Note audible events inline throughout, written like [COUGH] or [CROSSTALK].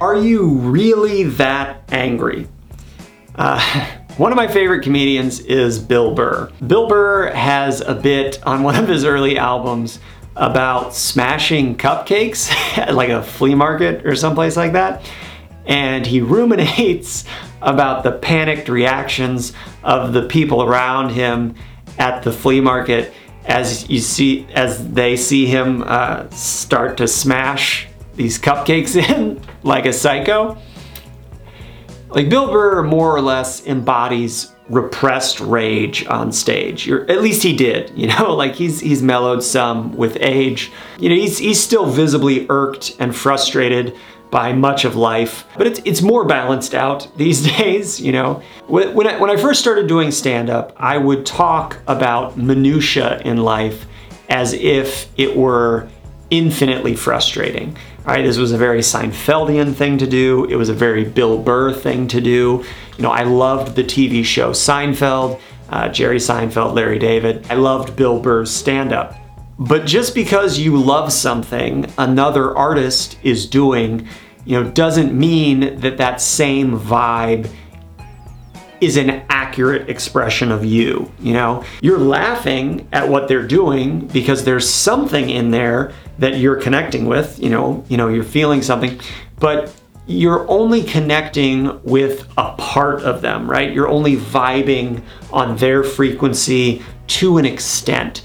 Are you really that angry? Uh, one of my favorite comedians is Bill Burr. Bill Burr has a bit on one of his early albums about smashing cupcakes [LAUGHS] at like a flea market or someplace like that. And he ruminates about the panicked reactions of the people around him at the flea market as you see as they see him uh, start to smash these cupcakes [LAUGHS] in like a psycho. Like Bill Burr more or less embodies repressed rage on stage. Or at least he did, [LAUGHS] you know, like he's he's mellowed some with age. You know, he's he's still visibly irked and frustrated by much of life, but it's it's more balanced out [LAUGHS] these days, you know. When when I, when I first started doing stand up, I would talk about minutia in life as if it were infinitely frustrating. Right? This was a very Seinfeldian thing to do. It was a very Bill Burr thing to do. You know, I loved the TV show Seinfeld, uh, Jerry Seinfeld, Larry David. I loved Bill Burr's stand up. But just because you love something another artist is doing, you know, doesn't mean that that same vibe is an accurate expression of you, you know? You're laughing at what they're doing because there's something in there that you're connecting with, you know, you know, you're feeling something, but you're only connecting with a part of them, right? You're only vibing on their frequency to an extent.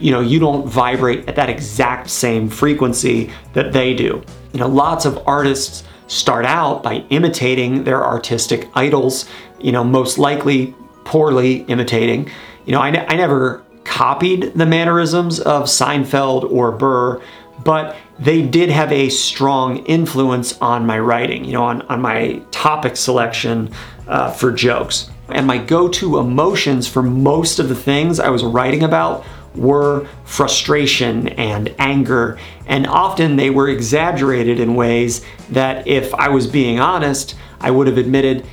You know, you don't vibrate at that exact same frequency that they do. You know, lots of artists start out by imitating their artistic idols, you know, most likely poorly imitating. You know, I, ne- I never copied the mannerisms of Seinfeld or Burr, but they did have a strong influence on my writing, you know, on, on my topic selection uh, for jokes. And my go to emotions for most of the things I was writing about were frustration and anger, and often they were exaggerated in ways that if I was being honest, I would have admitted,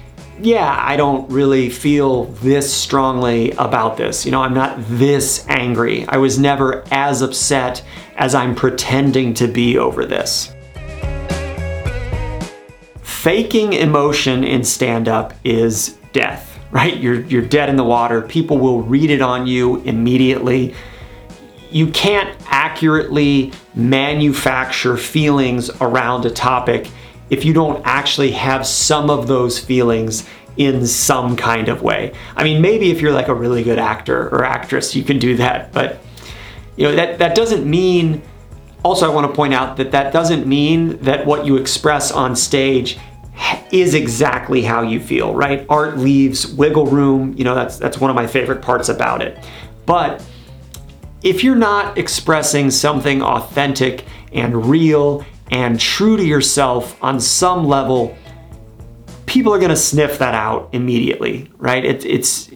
yeah, I don't really feel this strongly about this. You know, I'm not this angry. I was never as upset as I'm pretending to be over this. Faking emotion in stand up is death, right? You're, you're dead in the water. People will read it on you immediately you can't accurately manufacture feelings around a topic if you don't actually have some of those feelings in some kind of way. I mean, maybe if you're like a really good actor or actress, you can do that, but you know, that, that doesn't mean, also I wanna point out that that doesn't mean that what you express on stage is exactly how you feel, right? Art leaves wiggle room, you know, that's, that's one of my favorite parts about it. But if you're not expressing something authentic and real and true to yourself on some level, people are gonna sniff that out immediately, right? It, it's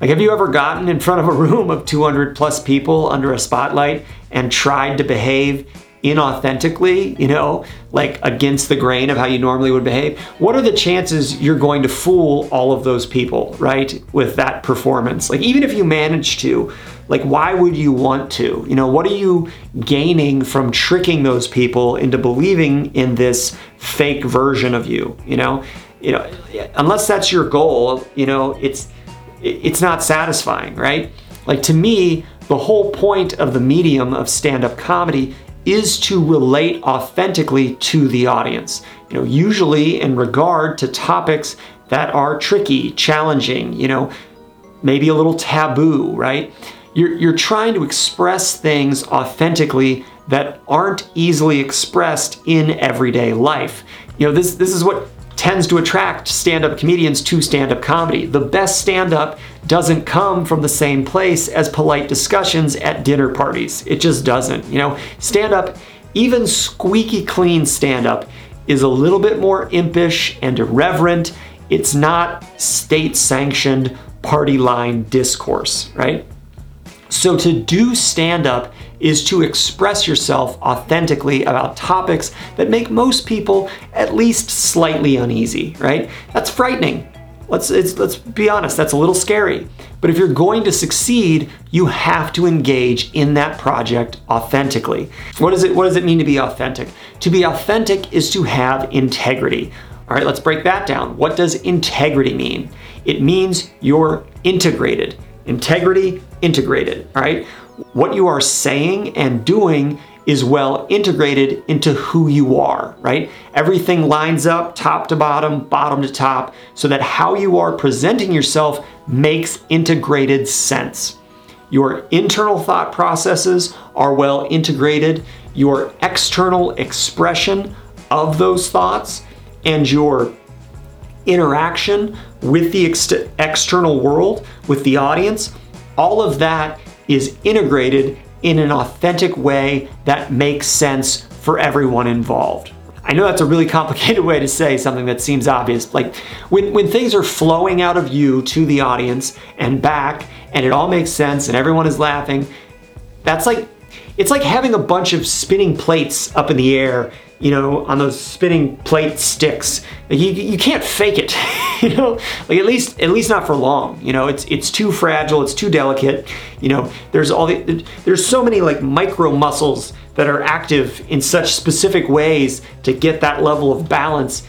like, have you ever gotten in front of a [LAUGHS] room of 200 plus people under a spotlight and tried to behave inauthentically, you know, like against the grain of how you normally would behave, what are the chances you're going to fool all of those people, right? With that performance. Like, even if you manage to, like, why would you want to? You know, what are you gaining from tricking those people into believing in this fake version of you? You know, you know, unless that's your goal, you know, it's it's not satisfying, right? Like to me, the whole point of the medium of stand-up comedy is to relate authentically to the audience. You know, usually in regard to topics that are tricky, challenging, you know, maybe a little taboo, right? You're, you're trying to express things authentically that aren't easily expressed in everyday life. You know, this, this is what tends to attract stand-up comedians to stand-up comedy. The best stand-up doesn't come from the same place as polite discussions at dinner parties. It just doesn't. You know, stand-up, even squeaky clean stand-up, is a little bit more impish and irreverent. It's not state-sanctioned party line discourse, right? So to do stand-up is to express yourself authentically about topics that make most people at least slightly uneasy, right? That's frightening. let's let's be honest, that's a little scary. But if you're going to succeed, you have to engage in that project authentically. What does it what does it mean to be authentic? To be authentic is to have integrity. All right, let's break that down. What does integrity mean? It means you're integrated. Integrity, integrated, all right? What you are saying and doing is well integrated into who you are, right? Everything lines up top to bottom, bottom to top, so that how you are presenting yourself makes integrated sense. Your internal thought processes are well integrated, your external expression of those thoughts and your interaction with the ex- external world, with the audience, all of that is integrated in an authentic way that makes sense for everyone involved. I know that's a really [LAUGHS] complicated way to say something that seems obvious. Like when, when things are flowing out of you to the audience and back, and it all makes sense and everyone is laughing, that's like, it's like having a bunch of spinning plates up in the air you know, on those spinning plate sticks. you, you can't fake it, [LAUGHS] you know, like at least at least not for long. You know, it's it's too fragile, it's too delicate. You know, there's all the there's so many like micro muscles that are active in such specific ways to get that level of balance.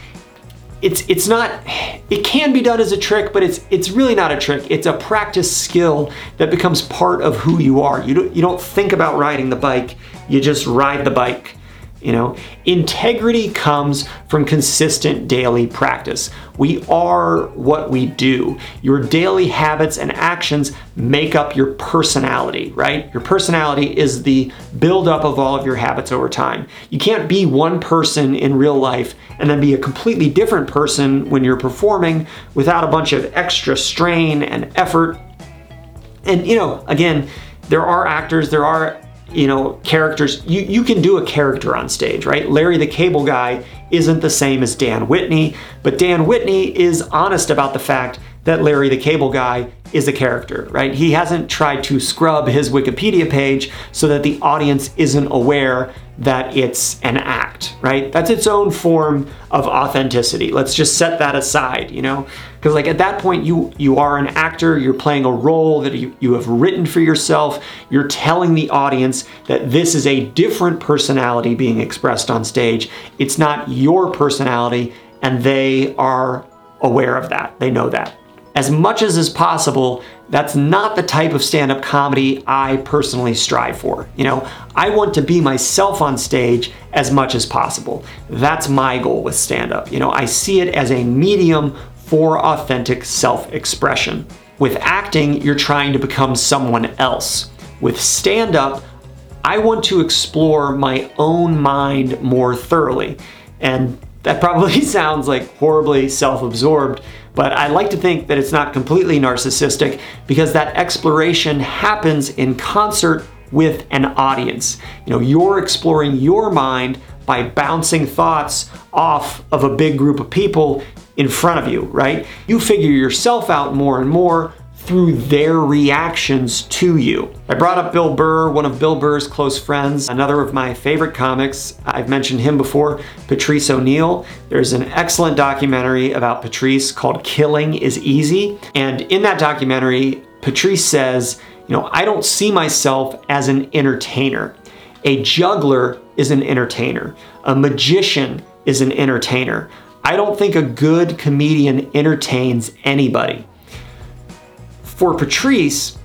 It's it's not it can be done as a trick, but it's it's really not a trick. It's a practice skill that becomes part of who you are. You don't you don't think about riding the bike, you just ride the bike. You know, integrity comes from consistent daily practice. We are what we do. Your daily habits and actions make up your personality, right? Your personality is the buildup of all of your habits over time. You can't be one person in real life and then be a completely different person when you're performing without a bunch of extra strain and effort. And, you know, again, there are actors, there are you know, characters. You, you can do a character on stage, right? Larry the Cable Guy isn't the same as Dan Whitney, but Dan Whitney is honest about the fact that Larry the Cable Guy is a character, right? He hasn't tried to scrub his Wikipedia page so that the audience isn't aware that it's an act, right? That's its own form of authenticity. Let's just set that aside, you know? Because like at that point you you are an actor, you're playing a role that you, you have written for yourself. You're telling the audience that this is a different personality being expressed on stage. It's not your personality and they are aware of that. They know that as much as is possible, that's not the type of stand up comedy I personally strive for. You know, I want to be myself on stage as much as possible. That's my goal with stand up. You know, I see it as a medium for authentic self expression. With acting, you're trying to become someone else. With stand up, I want to explore my own mind more thoroughly. And that probably [LAUGHS] sounds like horribly self absorbed but I like to think that it's not completely narcissistic because that exploration happens in concert with an audience. You know, you're exploring your mind by bouncing thoughts off of a big group of people in front of you, right? You figure yourself out more and more through their reactions to you. I brought up Bill Burr, one of Bill Burr's close friends, another of my favorite comics. I've mentioned him before, Patrice O'Neal. There's an excellent documentary about Patrice called Killing is Easy. And in that documentary, Patrice says, you know, I don't see myself as an entertainer. A juggler is an entertainer. A magician is an entertainer. I don't think a good comedian entertains anybody. For Patrice,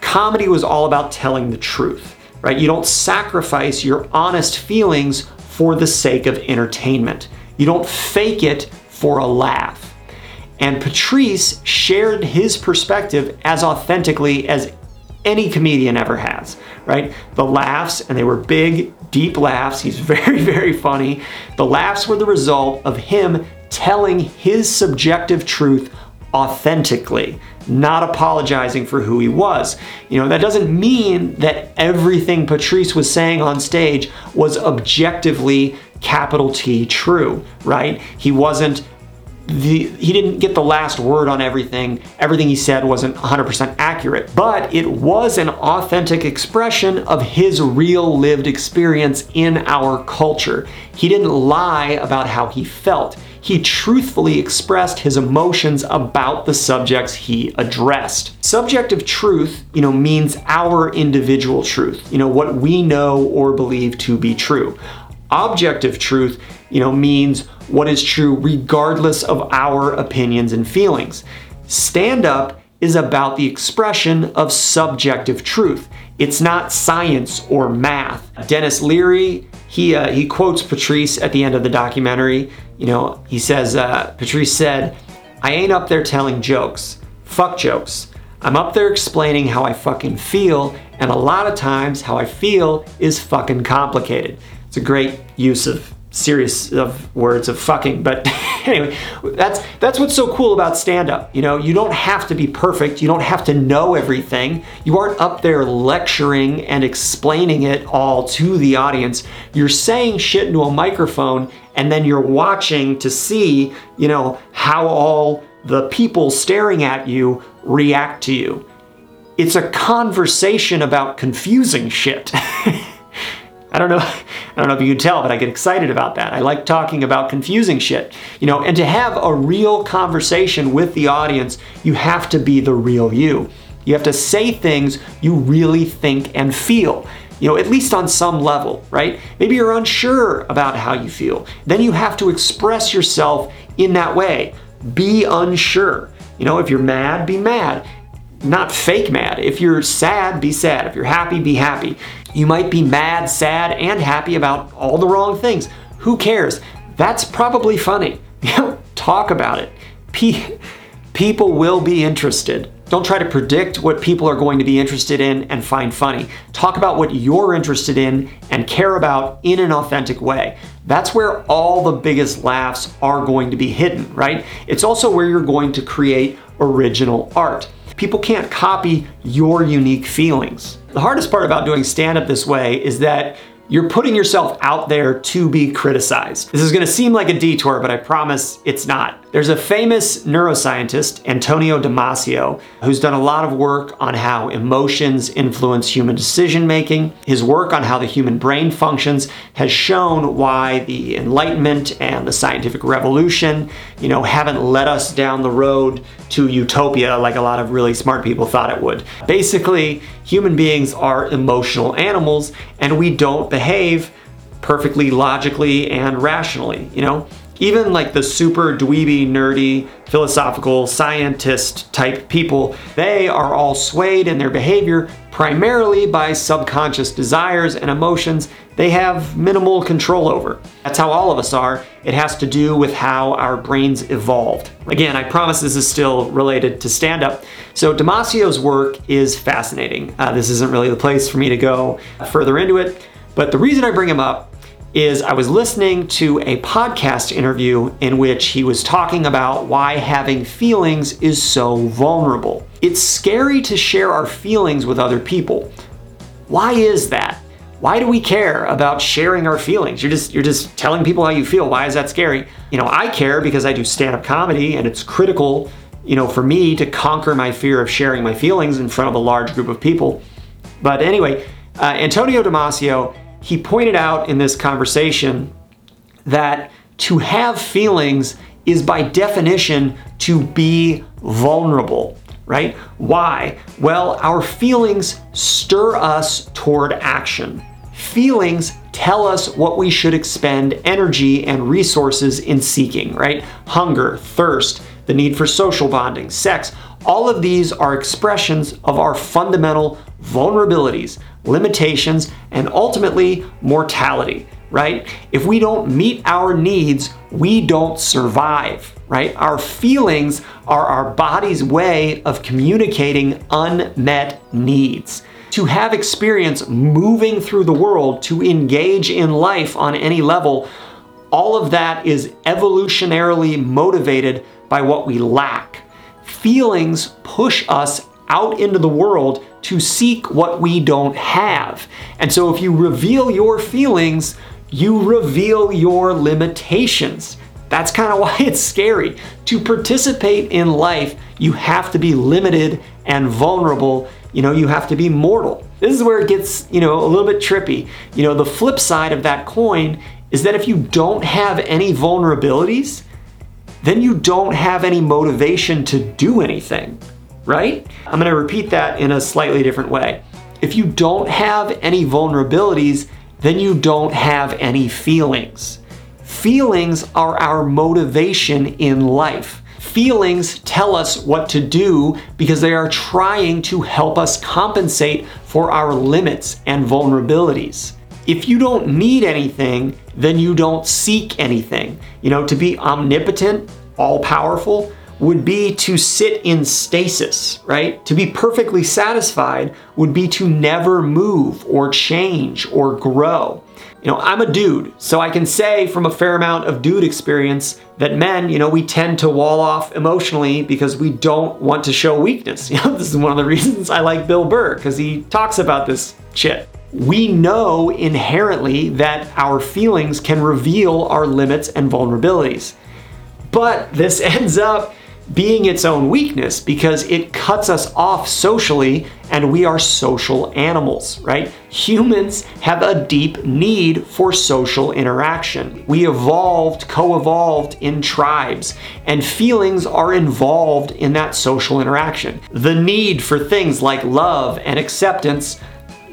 comedy was all about telling the truth, right? You don't sacrifice your honest feelings for the sake of entertainment. You don't fake it for a laugh. And Patrice shared his perspective as authentically as any comedian ever has, right? The laughs, and they were big, deep laughs. He's [LAUGHS] very, very funny. The laughs were the result of him telling his subjective truth authentically, not apologizing for who he was. You know, that doesn't mean that everything Patrice was saying on stage was objectively capital T true, right? He wasn't the, he didn't get the last word on everything. Everything he said wasn't 100% accurate, but it was an authentic expression of his real lived experience in our culture. He didn't lie about how he felt. He truthfully expressed his emotions about the subjects he addressed. Subjective truth, you know, means our individual truth, you know, what we know or believe to be true. Objective truth, you know, means what is true regardless of our opinions and feelings. Stand up is about the expression of subjective truth. It's not science or math. Denis Leary, he, uh, he quotes Patrice at the end of the documentary. You know, he says, uh, Patrice said, I ain't up there telling jokes. Fuck jokes. I'm up there explaining how I fucking feel, and a lot of times how I feel is fucking complicated. It's a great use of series of words of fucking but [LAUGHS] anyway that's that's what's so cool about stand up you know? You don't have to be perfect. You don't have to know everything. You aren't up there lecturing and explaining it all to the audience. You're saying shit into a microphone and then you're watching to see you know how all the people staring at you react to you. It's a conversation about confusing shit [LAUGHS] I don't know. [LAUGHS] I don't know if you can tell, but I get excited about that. I like talking about confusing shit. You know, and to have a real conversation with the audience, you have to be the real you. You have to say things you really think and feel. You know, at least on some level, right? Maybe you're unsure about how you feel. Then you have to express yourself in that way. Be unsure. You know, if you're mad, be mad not fake mad. If you're sad, be sad. If you're happy, be happy. You might be mad, sad, and happy about all the wrong things. Who cares? That's probably funny. [LAUGHS] Talk about it. people will be interested. Don't try to predict what people are going to be interested in and find funny. Talk about what you're interested in and care about in an authentic way. That's where all the biggest laughs are going to be hidden, right? It's also where you're going to create original art. People can't copy your unique feelings. The hardest part about doing stand up this way is that you're putting yourself out there to be criticized. This is gonna seem like a detour, but I promise it's not. There's a famous neuroscientist, Antonio Damasio, who's done a lot of work on how emotions influence human decision making. His work on how the human brain functions has shown why the Enlightenment and the scientific revolution, you know, haven't led us down the road to utopia like a lot of really smart people thought it would. Basically, human beings are emotional animals and we don't behave perfectly logically and rationally, you know? Even like the super dweeby, nerdy, philosophical, scientist type people, they are all swayed in their behavior primarily by subconscious desires and emotions they have minimal control over. That's how all of us are. It has to do with how our brains evolved. Again, I promise this is still related to stand up. So, Damasio's work is fascinating. Uh, this isn't really the place for me to go further into it, but the reason I bring him up is I was listening to a podcast interview in which he was talking about why having feelings is so vulnerable. It's scary to share our feelings with other people. Why is that? Why do we care about sharing our feelings? You're just you're just telling people how you feel. Why is that scary? You know, I care because I do stand-up comedy and it's critical, you know, for me to conquer my fear of sharing my feelings in front of a large group of people. But anyway, uh, Antonio Damasio he pointed out in this conversation that to have feelings is by definition to be vulnerable, right? Why? Well, our feelings stir us toward action. Feelings tell us what we should expend energy and resources in seeking, right? Hunger, thirst, the need for social bonding, sex, all of these are expressions of our fundamental vulnerabilities, limitations, and ultimately mortality, right? If we don't meet our needs, we don't survive, right? Our feelings are our body's way of communicating unmet needs. To have experience moving through the world, to engage in life on any level, all of that is evolutionarily motivated by what we lack. Feelings push us out into the world to seek what we don't have. And so if you reveal your feelings, you reveal your limitations. That's kind of [LAUGHS] why it's scary. To participate in life, you have to be limited and vulnerable. You know, you have to be mortal. This is where it gets, you know, a little bit trippy. You know, the flip side of that coin is that if you don't have any vulnerabilities, then you don't have any motivation to do anything, right? I'm gonna repeat that in a slightly different way. If you don't have any vulnerabilities, then you don't have any feelings. Feelings are our motivation in life. Feelings tell us what to do because they are trying to help us compensate for our limits and vulnerabilities. If you don't need anything, then you don't seek anything. You know, to be omnipotent, all powerful, would be to sit in stasis, right? To be perfectly satisfied would be to never move or change or grow. You know, I'm a dude, so I can say from a fair amount of dude experience that men, you know, we tend to wall off emotionally because we don't want to show weakness. [LAUGHS] You know, this is one of the reasons I like Bill Burr because he talks about this shit. We know inherently that our feelings can reveal our limits and vulnerabilities. But this [LAUGHS] ends up being its own weakness because it cuts us off socially and we are social animals, right? Humans have a deep need for social interaction. We evolved, co evolved in tribes, and feelings are involved in that social interaction. The need for things like love and acceptance,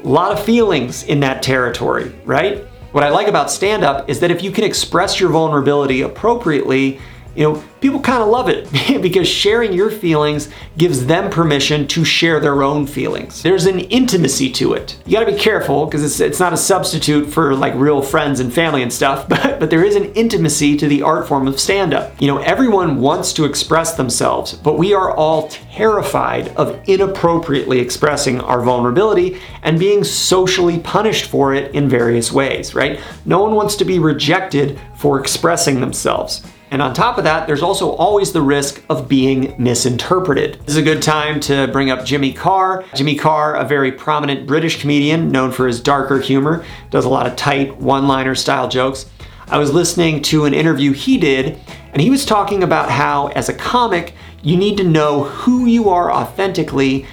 a lot of feelings in that territory, right? What I like about stand up is that if you can express your vulnerability appropriately, you know, people kind of love it [LAUGHS] because sharing your feelings gives them permission to share their own feelings. There's an intimacy to it. You got to be careful because it's, it's not a substitute for like real friends and family and stuff, [LAUGHS] but, but there is an intimacy to the art form of stand up. You know, everyone wants to express themselves, but we are all terrified of inappropriately expressing our vulnerability and being socially punished for it in various ways, right? No one wants to be rejected for expressing themselves. And on top of that, there's also always the risk of being misinterpreted. This is a good time to bring up Jimmy Carr. Jimmy Carr, a very prominent British comedian known for his darker humor, does a lot of tight one liner style jokes. I was listening to an interview he did, and he was talking about how, as a comic, you need to know who you are authentically,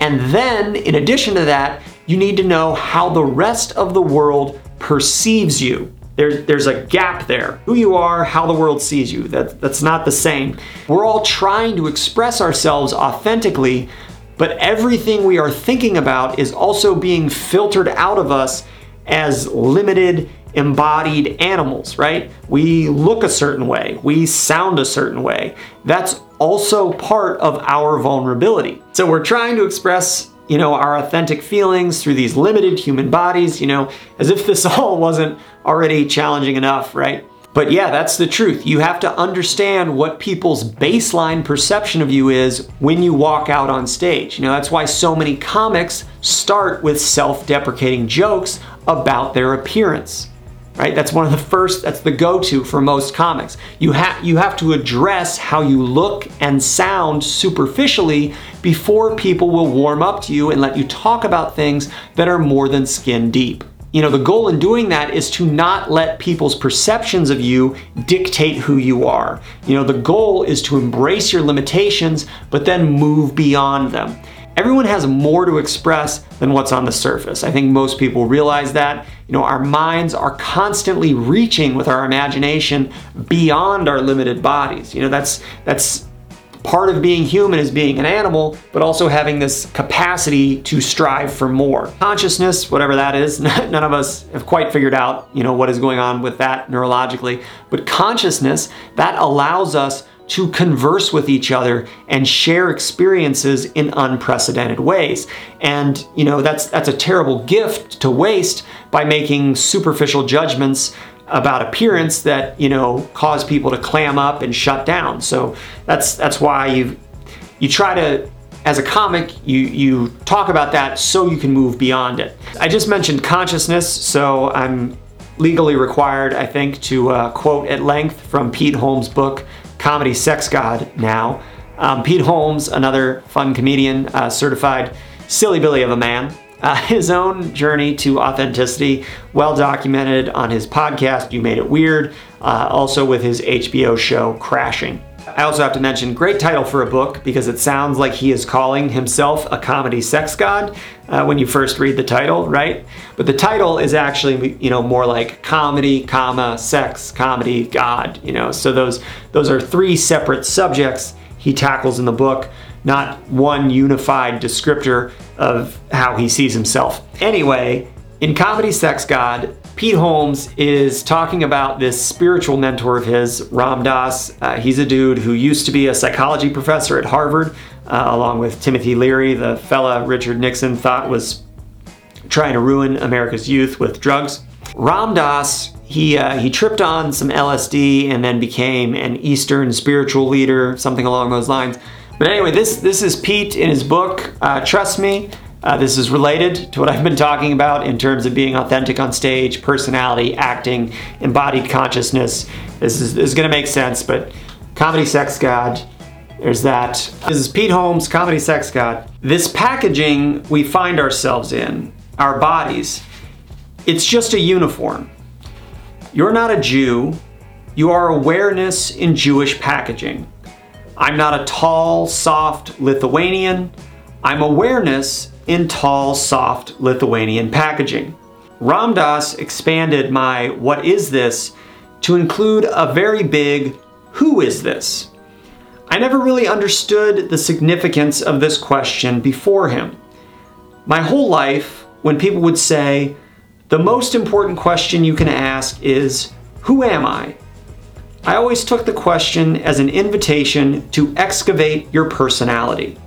and then, in addition to that, you need to know how the rest of the world perceives you there's, there's a gap there. Who you are, how the world sees you, that, that's not the same. We're all trying to express ourselves authentically, but everything we are thinking about is also being filtered out of us as limited, embodied animals, right? We look a certain way, we sound a certain way. That's also part of our vulnerability. So we're trying to express you know, our authentic feelings through these limited human bodies, you know, as if this [LAUGHS] all wasn't already challenging enough, right? But yeah, that's the truth. You have to understand what people's baseline perception of you is when you walk out on stage. You know, that's why so many comics start with self deprecating jokes about their appearance right? That's one of the first, that's the go-to for most comics. You, have you have to address how you look and sound superficially before people will warm up to you and let you talk about things that are more than skin deep. You know, the goal in doing that is to not let people's perceptions of you dictate who you are. You know, the goal is to embrace your limitations, but then move beyond them. Everyone has more to express than what's on the surface. I think most people realize that. You know, our minds are constantly reaching with our imagination beyond our limited bodies. You know, that's that's part of being human is being an animal, but also having this capacity to strive for more. Consciousness, whatever that is, [LAUGHS] none of us have quite figured out, you know, what is going on with that neurologically, but consciousness that allows us to converse with each other and share experiences in unprecedented ways. And you know, that's that's a terrible gift to waste by making superficial judgments about appearance that, you know, cause people to clam up and shut down. So that's that's why you you try to as a comic, you, you talk about that so you can move beyond it. I just mentioned consciousness, so I'm legally required, I think, to uh, quote at length from Pete Holmes' book, comedy sex god now. Um, Pete Holmes, another fun comedian, uh, certified silly billy of a man. Uh, [LAUGHS] his own journey to authenticity, well documented on his podcast, You Made It Weird, uh, also with his HBO show, Crashing. I also have to mention, great title for a book because it sounds like he is calling himself a comedy sex god uh, when you first read the title, right? But the title is actually, you know, more like comedy, comma, sex, comedy, god, you know. So those those are three separate subjects he tackles in the book, not one unified descriptor of how he sees himself. Anyway, in Comedy Sex God, Pete Holmes is talking about this spiritual mentor of his, Ram Dass. Uh, he's a dude who used to be a psychology professor at Harvard, uh, along with Timothy Leary, the fella Richard Nixon thought was trying to ruin America's youth with drugs. Ram Dass, he, uh, he tripped on some LSD and then became an Eastern spiritual leader, something along those lines. But anyway, this, this is Pete in his book, uh, Trust Me. Uh, this is related to what I've been talking about in terms of being authentic on stage, personality, acting, embodied consciousness. This is, is going to make sense, but Comedy Sex God, there's that. This is Pete Holmes, Comedy Sex God. This packaging we find ourselves in, our bodies, it's just a uniform. You're not a Jew, you are awareness in Jewish packaging. I'm not a tall, soft Lithuanian. I'm awareness in tall, soft Lithuanian packaging. Ram Dass expanded my what is this to include a very big who is this? I never really understood the significance of this question before him. My whole life, when people would say, the most important question you can ask is, Who am I? I always took the question as an invitation to excavate your personality.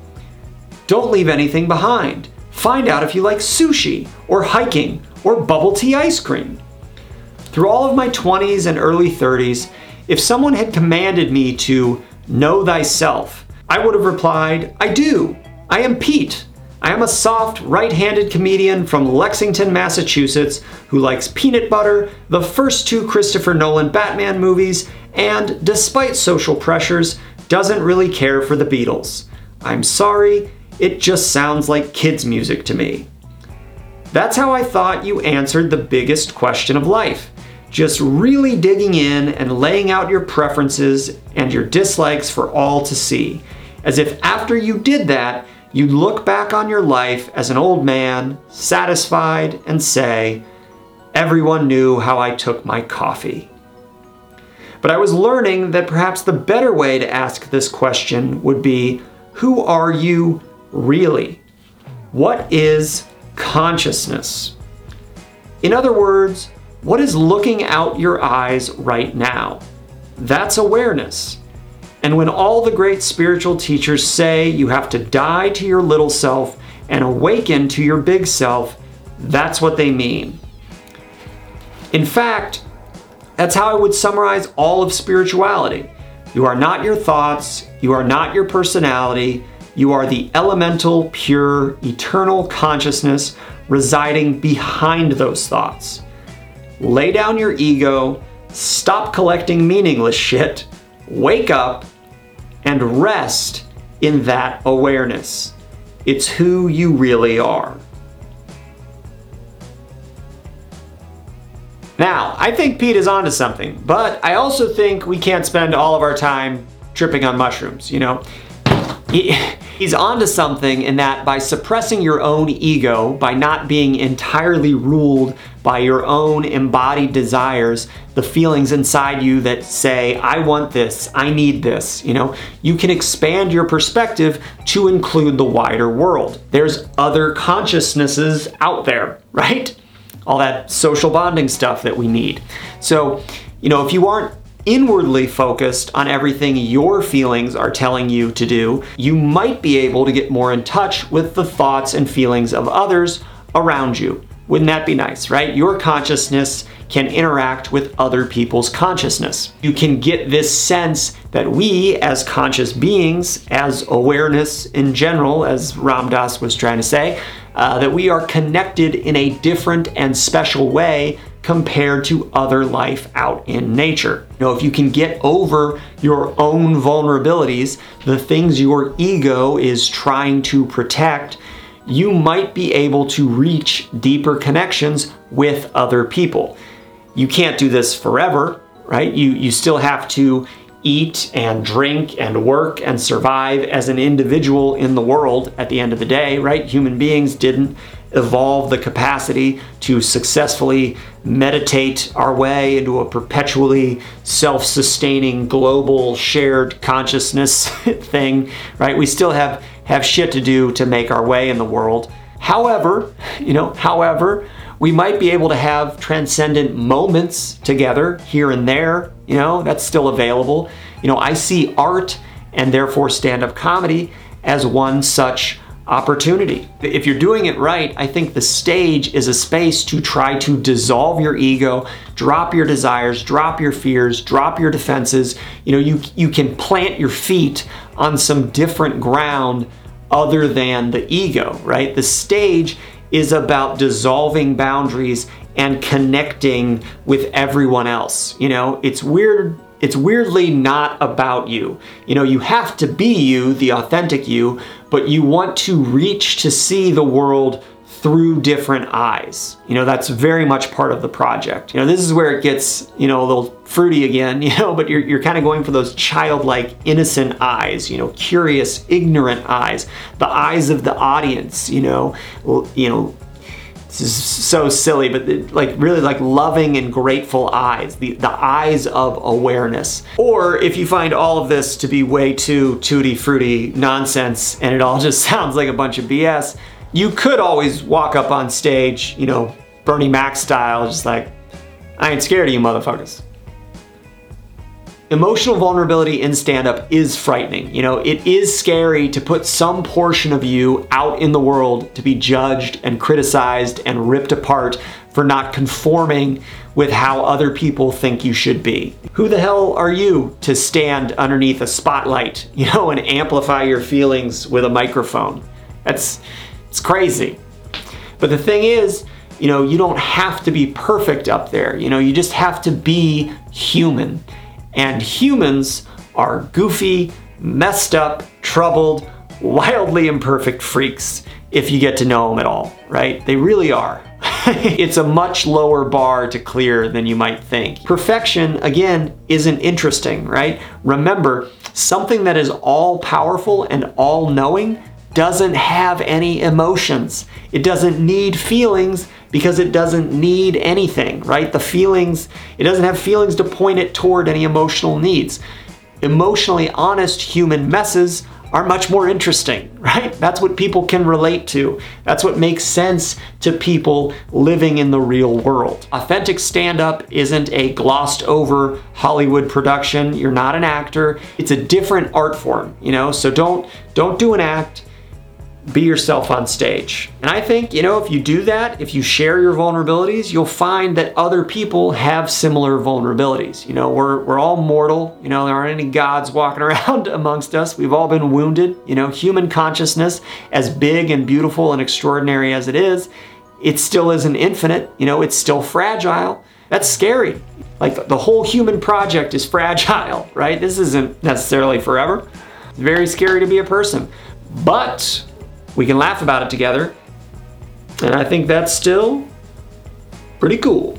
Don't leave anything behind. Find out if you like sushi, or hiking, or bubble tea ice cream. Through all of my 20s and early 30s, if someone had commanded me to know thyself, I would have replied, I do. I am Pete. I am a soft, right handed comedian from Lexington, Massachusetts, who likes peanut butter, the first two Christopher Nolan Batman movies, and, despite social pressures, doesn't really care for the Beatles. I'm sorry, it just sounds like kids' music to me. That's how I thought you answered the biggest question of life. Just really digging in and laying out your preferences and your dislikes for all to see. As if after you did that, you'd look back on your life as an old man, satisfied, and say, Everyone knew how I took my coffee. But I was learning that perhaps the better way to ask this question would be Who are you really? What is consciousness? In other words, what is looking out your eyes right now? That's awareness. And when all the great spiritual teachers say you have to die to your little self and awaken to your big self, that's what they mean. In fact, that's how I would summarize all of spirituality. You are not your thoughts, you are not your personality, you are the elemental, pure, eternal consciousness residing behind those thoughts. Lay down your ego, stop collecting meaningless shit, wake up, and rest in that awareness. It's who you really are. Now, I think Pete is onto something, but I also think we can't spend all of our time tripping on mushrooms, you know? He, he's onto something in that by suppressing your own ego, by not being entirely ruled by your own embodied desires, the feelings inside you that say, I want this, I need this, you know, you can expand your perspective to include the wider world. There's other consciousnesses out there, right? All that social bonding stuff that we need. So, you know, if you aren't inwardly focused on everything your feelings are telling you to do, you might be able to get more in touch with the thoughts and feelings of others around you. Wouldn't that be nice, right? Your consciousness can interact with other people's consciousness. You can get this sense that we, as conscious beings, as awareness in general, as Ram Dass was trying to say, uh, that we are connected in a different and special way compared to other life out in nature. Know, if you can get over your own vulnerabilities, the things your ego is trying to protect, you might be able to reach deeper connections with other people. You can't do this forever, right? You, you still have to eat and drink and work and survive as an individual in the world at the end of the day, right? Human beings didn't evolve the capacity to successfully meditate our way into a perpetually self sustaining global shared consciousness [LAUGHS] thing, right? We still have, have shit to do to make our way in the world. However, you know, however, we might be able to have transcendent moments together here and there. You know, that's still available. You know, I see art and therefore stand up comedy as one such opportunity. If you're doing it right, I think the stage is a space to try to dissolve your ego, drop your desires, drop your fears, drop your defenses. You know, you you can plant your feet on some different ground other than the ego, right? The stage is about dissolving boundaries and connecting with everyone else. You know, it's weird. It's weirdly not about you. You know, you have to be you, the authentic you, but you want to reach to see the world through different eyes. You know, that's very much part of the project. You know, this is where it gets, you know, a little fruity again, [LAUGHS] you know, but you're, you're kind of going for those childlike, innocent eyes, you know, curious, ignorant eyes, the eyes of the audience, you know, you know, this is so silly, but like really like loving and grateful eyes, the, the eyes of awareness. Or if you find all of this to be way too tutti frutti nonsense and it all [LAUGHS] just sounds like a bunch of BS, you could always walk up on stage, you know, Bernie Mac style, just like, I ain't scared of you motherfuckers. Emotional vulnerability in stand up is frightening. You know, it is scary to put some portion of you out in the world to be judged and criticized and ripped apart for not conforming with how other people think you should be. Who the hell are you to stand underneath a spotlight, [LAUGHS] you know, and amplify your feelings with a microphone? That's it's crazy. But the thing is, you know, you don't have to be perfect up there. You know, you just have to be human. And humans are goofy, messed up, troubled, wildly imperfect freaks if you get to know them at all, right? They really are. [LAUGHS] it's a much lower bar to clear than you might think. Perfection, again, isn't interesting, right? Remember, something that is all powerful and all knowing doesn't have any emotions. It doesn't need feelings because it doesn't need anything, right? The feelings, it doesn't have feelings to point it toward any emotional needs. Emotionally honest human messes are much more interesting, [LAUGHS] right? That's what people can relate to. That's what makes sense to people living in the real world. Authentic stand up isn't a glossed over Hollywood production. You're not an actor. It's a different art form, you know? So don't don't do an act be yourself on stage. And I think, you know, if you do that, if you share your vulnerabilities, you'll find that other people have similar vulnerabilities. You know, we're, we're all mortal. You know, there aren't any gods walking [LAUGHS] around amongst us. We've all been wounded. You know, human consciousness, as big and beautiful and extraordinary as it is, it still isn't infinite. You know, it's still fragile. That's scary. Like the whole human project is [LAUGHS] fragile, right? This isn't necessarily forever. It's very scary to be a person. But we can laugh about it together. And I think that's still pretty cool.